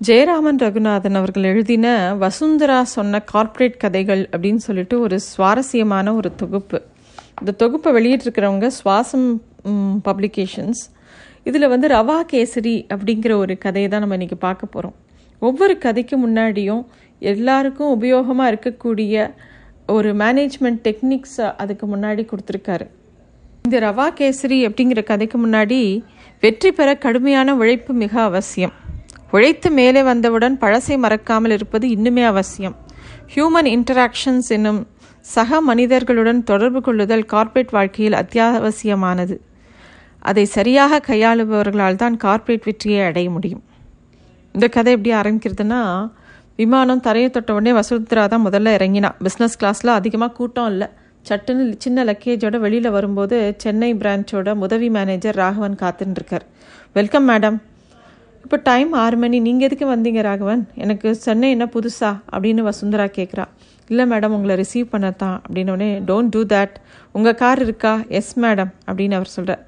ஜெயராமன் ரகுநாதன் அவர்கள் எழுதின வசுந்தரா சொன்ன கார்ப்பரேட் கதைகள் அப்படின்னு சொல்லிட்டு ஒரு சுவாரஸ்யமான ஒரு தொகுப்பு. இந்த தொகுப்பை வெளியிட்டிருக்கிறவங்க சுவாசம் பப்ளிகேஷன்ஸ் இதில் வந்து ரவா கேசரி அப்படிங்கிற ஒரு கதையை தான் நம்ம இன்றைக்கி பார்க்க போகிறோம் ஒவ்வொரு கதைக்கு முன்னாடியும் எல்லாருக்கும் உபயோகமாக இருக்கக்கூடிய ஒரு மேனேஜ்மெண்ட் டெக்னிக்ஸ் அதுக்கு முன்னாடி கொடுத்துருக்காரு. இந்த ரவா கேசரி அப்படிங்கிற கதைக்கு முன்னாடி வெற்றி பெற கடுமையான உழைப்பு மிக அவசியம். உழைத்து மேலே வந்தவுடன் பழசை மறக்காமல் இருப்பது இன்னுமே அவசியம். ஹியூமன் இன்டராக்ஷன்ஸ் என்னும் சக மனிதர்களுடன் தொடர்பு கொள்ளுதல் கார்ப்பரேட் வாழ்க்கையில் அத்தியாவசியமானது. அதை சரியாக கையாளுபவர்களால் தான் கார்ப்பரேட் வெற்றியை அடைய முடியும். இந்த கதை எப்படி ஆரம்பிக்கிறதுனா விமானம் தரையை தொட்ட உடனே வசுந்தரா தான் முதல்ல இறங்கினா. பிஸ்னஸ் கிளாஸில் அதிகமாக கூட்டம் இல்லை. சட்டுன்னு சின்ன லக்கேஜோட வெளியில் வரும்போது சென்னை பிரான்ச்சோட உதவி மேனேஜர் ராகவன் காத்துன்னு இருக்கார். வெல்கம் மேடம் இப்போ டைம் ஆறு மணி. நீங்கள் எதுக்கு வந்தீங்க ராகவன்? எனக்கு சென்னை என்ன புதுசா? அப்படின்னு வசுந்தரா கேட்குறா இல்லை மேடம் உங்களை ரிசீவ் பண்ணத்தான். அப்படின்னோடனே டோன்ட் டூ தேட் உங்கள் கார் இருக்கா? எஸ் மேடம் அப்படின்னு அவர் சொல்கிறார்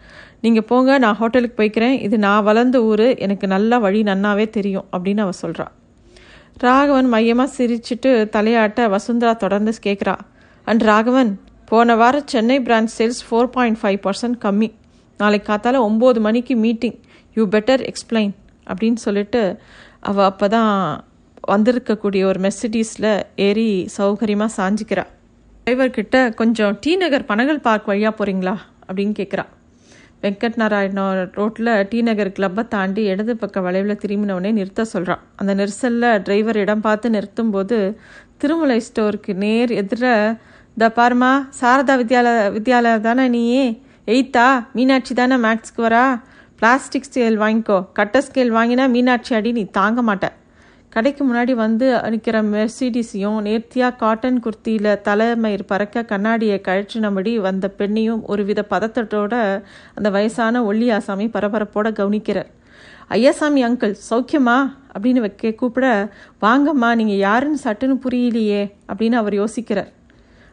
நீங்கள் போங்க நான் ஹோட்டலுக்கு போய்க்கிறேன். இது நான் வளர்ந்த ஊர். எனக்கு நல்லா வழி நன்னாவே தெரியும் அப்படின்னு அவர் சொல்கிறா ராகவன் மையமாக சிரிச்சிட்டு தலையாட்ட வசுந்தரா தொடர்ந்து கேட்குறா அண்ட் ராகவன் போன வாரம் Chennai branch sales four point five percent கம்மி. நாளைக்கு காத்தால ஒம்பது மணிக்கு மீட்டிங் யூ பெட்டர் எக்ஸ்பிளைன் அப்படின்னு சொல்லிட்டு அவள் அப்போ தான் வந்திருக்கக்கூடிய ஒரு மெர்சிடிஸில் ஏறி சௌகரியமாக சாஞ்சிக்கிறா. டிரைவர்கிட்ட கொஞ்சம் டி நகர் பனகல் பார்க் வழியாக போகிறீங்களா அப்படின்னு கேட்குறா வெங்கட் நாராயண ரோட்டில் டி நகர் கிளப்பை தாண்டி இடது பக்க வளைவில் திரும்பினவுடனே நிறுத்த சொல்கிறான் அந்த நெரிசலில் டிரைவர் இடம் பார்த்து நிறுத்தும்போது திருமலை ஸ்டோருக்கு நேர் எதிர த பாருமா சாரதா வித்யாலய வித்யாலயா தானே நீயே? எயித்தா? மீனாட்சி தானே மேக்ஸ்க்கு வரா? பிளாஸ்டிக் ஸ்கேல் வாங்கிக்கோ. கட்ட ஸ்கேல் வாங்கினா மீனாட்சி அடி நீ தாங்க மாட்ட. கடைக்கு முன்னாடி வந்து நிற்கிற மெர்சிடிஸையும் நேர்த்தியாக காட்டன் குர்த்தியில் தலைமயிர் பறக்க கண்ணாடியை கழற்றினபடி வந்த பெண்ணையும் ஒரு வித பதத்தட்டோட அந்த வயசான ஒல்லியாசாமி பரபரப்போட கவனிக்கிறார். ஐயாசாமி அங்கிள் சௌக்கியமா? அப்படின்னு வைக்க கூப்பிட வாங்கம்மா நீங்கள் யாருன்னு சட்டுன்னு புரியலையே அப்படின்னு அவர் யோசிக்கிறார்.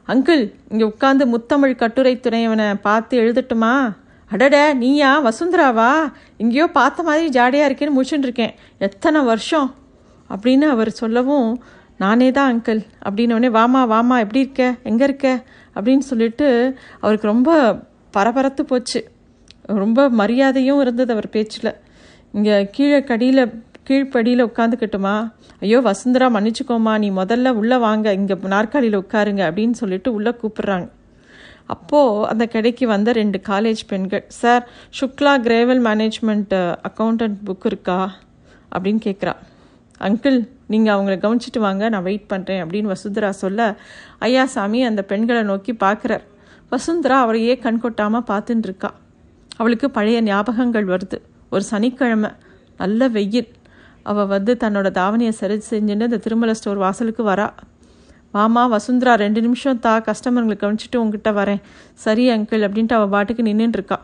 அங்கிள் இங்கே உட்காந்து முத்தமிழ் கட்டுரை துணையவனை பார்த்து எழுதட்டுமா? அடட நீயா? வசுந்தராவா? எங்கேயோ பார்த்த மாதிரி ஜாடியாக இருக்கேன்னு முடிச்சுட்டு இருக்கேன். எத்தனை வருஷம்? அப்படின்னு அவர் சொல்லவும் நானே தான் அங்கிள் அப்படின்னோடனே வாமா வாமா எப்படி இருக்க? எங்கே இருக்க? அப்படின்னு சொல்லிட்டு அவருக்கு ரொம்ப பரபரத்து போச்சு. ரொம்ப மரியாதையும் இருந்தது அவர் பேச்சில். இங்கே கீழே கடியில் கீழ்ப்படியில் உட்காந்துக்கட்டுமா? ஐயோ வசுந்தரா மன்னிச்சுக்கோமா. நீ முதல்ல உள்ளே வாங்க. இங்கே நாற்காலியில் உட்காருங்க. அப்படின்னு சொல்லிட்டு உள்ளே கூப்பிட்றாங்க. அப்போது அந்த கடைக்கு வந்த ரெண்டு காலேஜ் பெண்கள் sir Shukla Grewal management accountant book இருக்கா? அப்படின்னு கேட்குறா அங்கிள் நீங்கள் அவங்கள கவனிச்சிட்டு வாங்க நான் வெயிட் பண்ணுறேன் அப்படின்னு வசுந்தரா சொல்ல ஐயா சாமி அந்த பெண்களை நோக்கி பார்க்குறார். வசுந்தரா அவரையே கண் கொட்டாமல் பார்த்துட்டு இருக்கா. அவளுக்கு பழைய ஞாபகங்கள் வருது. ஒரு சனிக்கிழமை நல்ல வெயில். அவள் வந்து தன்னோட தாவணியை சரி செஞ்சுன்னு இந்த திருமலை ஸ்டோர் வாசலுக்கு வரா. வாமா வசுந்தரா ரெண்டு நிமிஷம் தா கஸ்டமருங்களை கவனிச்சிட்டு உங்ககிட்ட வரேன். சரி அங்கிள் அப்படின்ட்டு அவள் பாட்டுக்கு நின்றுட்டு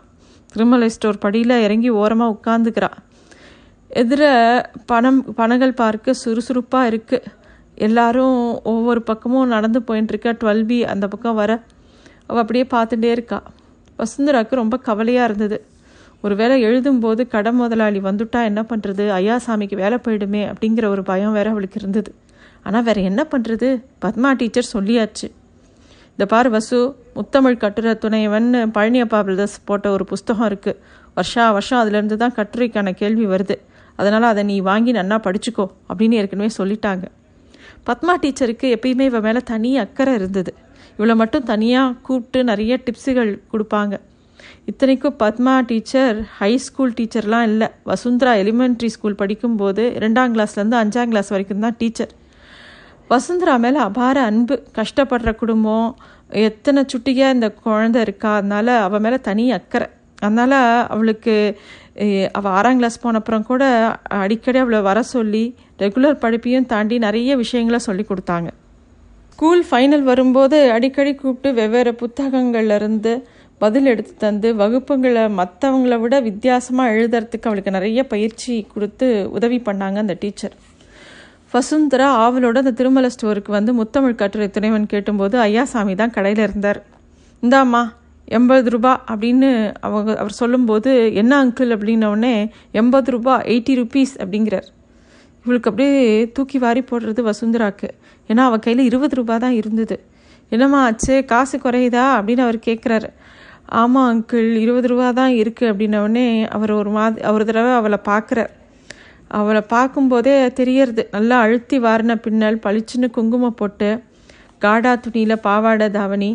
திருமலை ஸ்டோர் படியில் இறங்கி ஓரமாக உட்காந்துக்கிறா எதிர பணம் பணங்கள் பார்க்கு சுறுசுறுப்பாக இருக்குது எல்லாரும் ஒவ்வொரு பக்கமும் நடந்து போயின்ட்டுருக்கா டுவெல் பி அந்த பக்கம் வர. அவள் அப்படியே பார்த்துட்டே இருக்கா. வசுந்தராவுக்கு ரொம்ப கவலையாக இருந்தது. ஒரு வேளை எழுதும்போது கடன் முதலாளி வந்துட்டா என்ன பண்ணுறது ஐயாசாமிக்கு வேலை போயிடுமே அப்படிங்கிற ஒரு பயம் வேற அவளுக்கு இருந்தது. ஆனால் வேற என்ன பண்ணுறது பத்மா டீச்சர் சொல்லியாச்சு. இந்த பார் வசு முத்தமிழ் கட்டுரை துணைவன் பழனியப்பா பிரதர்ஸ் போட்ட ஒரு புஸ்தகம் இருக்குது வருஷா வருஷம் அதுலேருந்து தான் கட்டுரைக்கான கேள்வி வருது. அதனால் அதை நீ வாங்கி நன்னா படிச்சுக்கோ அப்படின்னு ஏற்கனவே சொல்லிட்டாங்க. பத்மா டீச்சருக்கு எப்பயுமே இவன் மேலே தனி அக்கறை இருந்தது. இவளை மட்டும் தனியாக கூப்பிட்டு நிறைய டிப்ஸுகள் கொடுப்பாங்க. இத்தனைக்கும் பத்மா டீச்சர் ஹை ஸ்கூல் டீச்சர்லாம் இல்லை. வசுந்தரா எலிமெண்ட்ரி ஸ்கூல் படிக்கும்போது ரெண்டாம் கிளாஸ்லேருந்து அஞ்சாம் கிளாஸ் வரைக்கும் தான் டீச்சர். வசுந்தரா மேலே அபார அன்பு கஷ்டப்படுற குடும்பம் எத்தனை சுட்டியாக இந்த குழந்தை இருக்கா அதனால் அவள் மேலே தனி அக்கறை. அதனால் அவளுக்கு அவள் ஆறாம் கிளாஸ் போன அப்புறம் கூட அடிக்கடி அவளை வர சொல்லி ரெகுலர் படிப்பையும் தாண்டி நிறைய விஷயங்களை சொல்லி கொடுத்தாங்க. ஸ்கூல் ஃபைனல் வரும்போது அடிக்கடி கூப்பிட்டு வெவ்வேறு புத்தகங்கள்லேருந்து பதில் எடுத்து தந்து வகுப்புங்களை மற்றவங்கள விட வித்தியாசமாக எழுதுறதுக்கு அவளுக்கு நிறைய பயிற்சி கொடுத்து உதவி பண்ணாங்க அந்த டீச்சர் வசுந்தரா ஆவலோட அந்த திருமல ஸ்டோருக்கு வந்து முத்தமிழ் கட்டுரை துணைவன் கேட்டும்போது ஐயாசாமி தான் கடையில் இருந்தார். இந்தாம்மா எண்பது ரூபா அப்படின்னு அவங்க அவர் சொல்லும்போது என்ன அங்கிள் அப்படின்னோடனே எண்பது ரூபா எயிட்டி ருபீஸ் அப்படிங்கிறார். இவளுக்கு அப்படியே தூக்கி வாரி போடுறது வசுந்தராக்கு. ஏன்னா அவள் கையில் இருபது ரூபா தான் இருந்தது. என்னம்மா ஆச்சு? காசு குறையுதா? அப்படின்னு அவர் கேட்குறாரு ஆமாம் அங்கிள் இருபது ரூபா தான் இருக்குது அப்படின்னோடனே அவர் ஒரு மாதிரி ஒரு தடவை அவளை பார்க்குறார் அவளை பார்க்கும்போதே தெரியறது. நல்லா அழுத்தி வாரின பின்னல் பளிச்சுன்னு குங்குமம் போட்டு காடா துணியில் பாவாடை தாவணி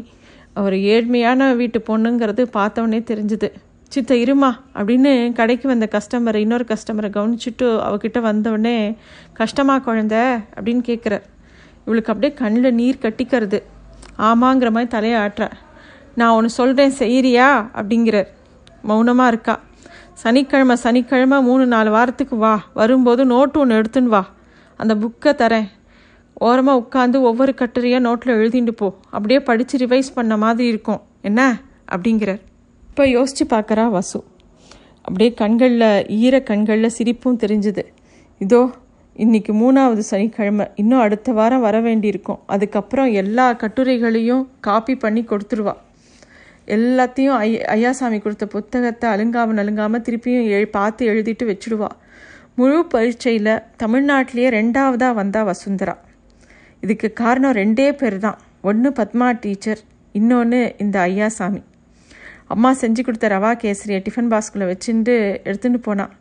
அவர் ஏழ்மையான வீட்டு பொண்ணுங்கிறது பார்த்தோன்னே தெரிஞ்சுது. சித்த இருமா அப்படின்னு கடைக்கு வந்த கஸ்டமரை இன்னொரு கஸ்டமரை கவனிச்சுட்டு அவகிட்ட வந்தவுடனே கஷ்டமா குழந்த? அப்படின்னு கேட்குறார் இவளுக்கு அப்படியே கண்ணில் நீர் கட்டிக்கிறது. ஆமாங்கிற மாதிரி தலையை நான் ஒன்று சொல்கிறேன் செய்கிறியா அப்படிங்கிறார். மௌனமாக இருக்கா. சனிக்கிழமை சனிக்கிழமை மூணு நாலு வாரத்துக்கு வா. வரும்போது நோட்டு ஒன்று எடுத்துன்னு வா. அந்த புக்கை தரேன். ஓரமாக உட்காந்து ஒவ்வொரு கட்டுரையாக நோட்டில் எழுதிட்டு போ. அப்படியே படித்து ரிவைஸ் பண்ண மாதிரி இருக்கும். என்ன? அப்படிங்கிறார். இப்போ யோசித்து பார்க்குறா வசு. அப்படியே கண்களில் ஈர கண்களில் சிரிப்பும் தெரிஞ்சுது. இதோ இன்னைக்கு மூணாவது சனிக்கிழமை. இன்னும் அடுத்த வாரம் வர வேண்டியிருக்கும். அதுக்கப்புறம் எல்லா கட்டுரைகளையும் காப்பி பண்ணி கொடுத்துருவா. எல்லாத்தையும் ஐ ஐயாசாமி கொடுத்த புத்தகத்தை அலுங்காமல் அலுங்காமல் திருப்பியும் எழு பார்த்து எழுதிட்டு வச்சுடுவா. முழு பரீட்சையில் தமிழ்நாட்டிலேயே ரெண்டாவதாக வந்தா வசுந்தரா. இதுக்கு காரணம் ரெண்டே பேர் தான். ஒன்று பத்மா டீச்சர் இன்னொன்று இந்த ஐயாசாமி. அம்மா செஞ்சு கொடுத்த ரவா கேசரியை டிஃபன் பாஸ்குள்ளே வச்சுட்டு எடுத்துகிட்டு போனான்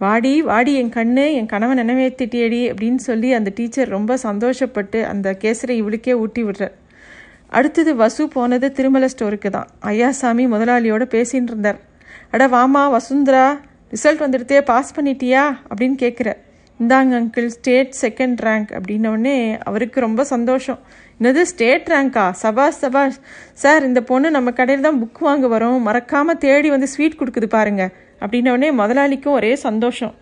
வாடி வாடி என் கண்ணு என் கணவன் நினைவேத்திட்டியடி அப்படின்னு சொல்லி அந்த டீச்சர் ரொம்ப சந்தோஷப்பட்டு அந்த கேசரியை இவளுக்கே ஊட்டி விடுறார். அடுத்தது வசு போனது திருமலை ஸ்டோருக்கு தான். ஐயாசாமி முதலாளியோட பேசின்னு இருந்தார். அட வாமா வசுந்தரா ரிசல்ட் வந்துடுத்தே பாஸ் பண்ணிட்டியா? அப்படின்னு கேட்குற இந்தாங்க அங்கிள் ஸ்டேட் செகண்ட் ரேங்க் அப்படின்னோடனே அவருக்கு ரொம்ப சந்தோஷம். என்னது ஸ்டேட் ரேங்க்கா சபாஷ் சபாஷ் சார் இந்த பொண்ணு நம்ம கடையில் தான் புக் வாங்க வரோம். மறக்காமல் தேடி வந்து ஸ்வீட் கொடுக்குது பாருங்க. அப்படின்னோடனே முதலாளிக்கும் ஒரே சந்தோஷம்.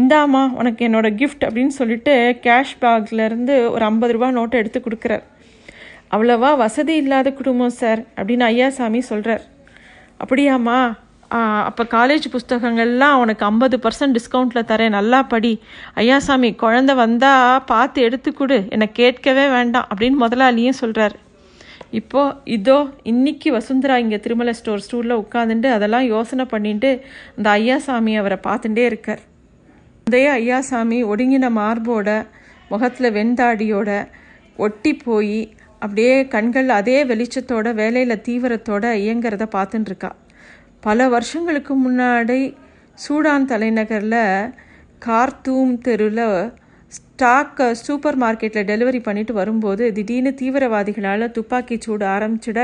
இந்தாம்மா உனக்கு என்னோடய கிஃப்ட் அப்படின்னு சொல்லிட்டு கேஷ் பேக்லேருந்து ஒரு ஐம்பது ரூபா நோட்டை எடுத்து கொடுக்குறார். அவ்வளவா வசதி இல்லாத குடும்பம் சார் அப்படின்னு ஐயாசாமி சொல்கிறார் அப்படியாம்மா அப்போ காலேஜ் புஸ்தகங்கள்லாம் உனக்கு ஐம்பது பர்சன்ட் டிஸ்கவுண்ட்டில் தரேன் நல்லா படி. ஐயாசாமி குழந்த வந்தால் பார்த்து எடுத்து கொடு என்னை கேட்கவே வேண்டாம் அப்படின்னு முதலாளியும் சொல்கிறார் இப்போது இதோ இன்னைக்கு வசுந்தரா இங்கே திருமலை ஸ்டோர் ஸ்டூலில் உட்காந்துட்டு அதெல்லாம் யோசனை பண்ணிட்டு அந்த ஐயாசாமி அவரை பார்த்துட்டே இருக்கார். அதே ஐயாசாமி ஒடுங்கின மார்போட முகத்தில் வெண்தாடியோட ஒட்டி போய் அப்படியே கண்கள் அதே வெளிச்சத்தோட வேலையில் தீவிரத்தோட இயங்கிறத பார்த்துட்டு இருக்கா பல வருஷங்களுக்கு முன்னாடி சூடான் தலைநகரில் கார்த்தூம் தெருவில் ஸ்டாக் சூப்பர் மார்க்கெட்டில் டெலிவரி பண்ணிட்டு வரும்போது திடீர்னு தீவிரவாதிகளால் துப்பாக்கி சூடு ஆரம்பிச்சிட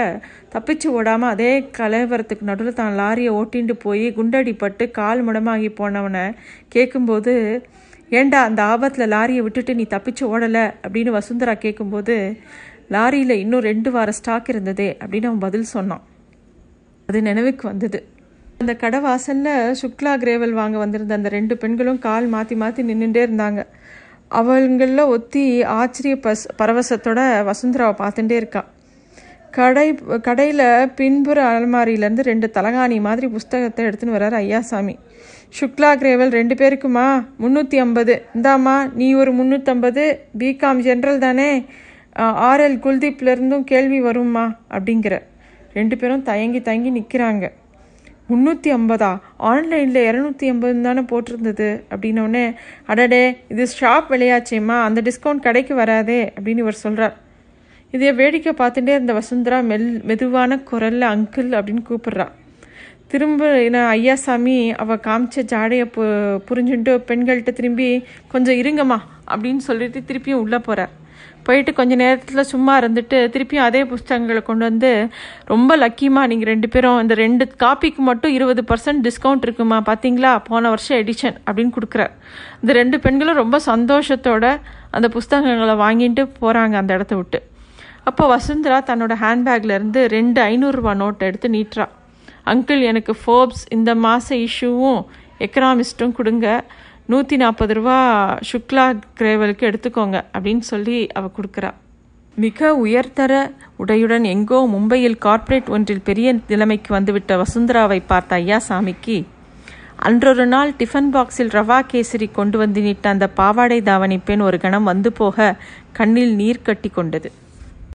தப்பிச்சு ஓடாமல் அதே கலவரத்துக்கு நடுவில் தான் லாரியை ஓட்டிண்டு போய் குண்டடிப்பட்டு கால் முடமாகி போனவனை கேட்கும்போது ஏண்டா அந்த ஆபத்தில் லாரியை விட்டுட்டு நீ தப்பிச்சு ஓடலை? அப்படின்னு வசுந்தரா கேட்கும்போது லாரியில் இன்னும் ரெண்டு வார ஸ்டாக் இருந்ததே அப்படின்னு அவன் பதில் சொன்னான். அது நினைவுக்கு வந்தது. அந்த கடை வாசலில் சுக்லா கிரேவல் வாங்க வந்திருந்த அந்த ரெண்டு பெண்களும் கால் மாற்றி மாற்றி நின்றுட்டே இருந்தாங்க. அவங்களில் ஒத்தி ஆச்சரிய பஸ் பரவசத்தோட வசுந்தராவை பார்த்துட்டே இருக்கா. கடை கடையில் பின்புற அலமாரியிலேருந்து ரெண்டு தலகாணி மாதிரி புஸ்தகத்தை எடுத்துன்னு வர்றார் ஐயாசாமி. சுக்லா கிரேவல் ரெண்டு பேருக்குமா? முந்நூற்றி ஐம்பது. இந்தாம்மா நீ ஒரு முந்நூற்றம்பது பிகாம் ஜென்ரல் தானே? ஆர்எல் குல்தீப்லேருந்தும் கேள்வி வரும்மா அப்படிங்கிற. ரெண்டு பேரும் தயங்கி தயங்கி நிற்கிறாங்க முந்நூற்றி ஐம்பதா? ஆன்லைனில் இரநூத்தி எண்பது தானே போட்டிருந்தது அப்படின்னோடனே அடடே இது ஷாப் விளையாச்சேம்மா அந்த டிஸ்கவுண்ட் கடைக்கு வராதே அப்படின்னு இவர் சொல்கிறார் இதை வேடிக்கை பார்த்துட்டே இருந்த வசுந்தரா மெல் மெதுவான குரலில் அங்கிள் அப்படின்னு கூப்பிட்றா. திரும்ப என்ன ஐயாசாமி அவள் காமிச்ச ஜாடையை பு புரிஞ்சுட்டு பெண்கள்கிட்ட திரும்பி கொஞ்சம் இருங்கம்மா அப்படின்னு சொல்லிட்டு திருப்பியும் உள்ளே போகிறார் போயிட்டு கொஞ்ச நேரத்தில் சும்மா இருந்துட்டு திருப்பியும் அதே புஸ்தகங்களை கொண்டு வந்து ரொம்ப லக்கிமா நீங்கள் ரெண்டு பேரும் இந்த ரெண்டு காப்பிக்கு மட்டும் இருபது பர்சன்ட் டிஸ்கவுண்ட் இருக்குமா பார்த்தீங்களா போன வருஷம் எடிஷன் அப்படின்னு கொடுக்குறார். இந்த ரெண்டு பெண்களும் ரொம்ப சந்தோஷத்தோட அந்த புஸ்தகங்களை வாங்கிட்டு போகிறாங்க அந்த இடத்த விட்டு. அப்போ வசுந்தரா தன்னோட ஹேண்ட்பேக்லேருந்து ரெண்டு ஐநூறுரூவா நோட்டை எடுத்து நீட்டுறா. அங்கிள் எனக்கு ஃபோர்ப்ஸ் இந்த மாத இஷ்யூவும் எக்கனாமிஸ்ட்டும் கொடுங்க. நூற்றி நாற்பது ரூபா சுக்லா கிரேவலுக்கு எடுத்துக்கோங்க அப்படின்னு சொல்லி அவ கொடுக்குறா. மிக உயர்தர உடையுடன் எங்கோ மும்பையில் கார்ப்பரேட் ஒன்றில் பெரிய நிலைமைக்கு வந்துவிட்ட வசுந்தராவை பார்த்த ஐயாசாமிக்கு அன்றொரு நாள் டிஃபன் பாக்ஸில் ரவா கேசரி கொண்டு வந்து நீட்ட அந்த பாவாடை தாவணி பெண் ஒரு கணம் வந்து போக கண்ணில் நீர் கட்டி கொண்டது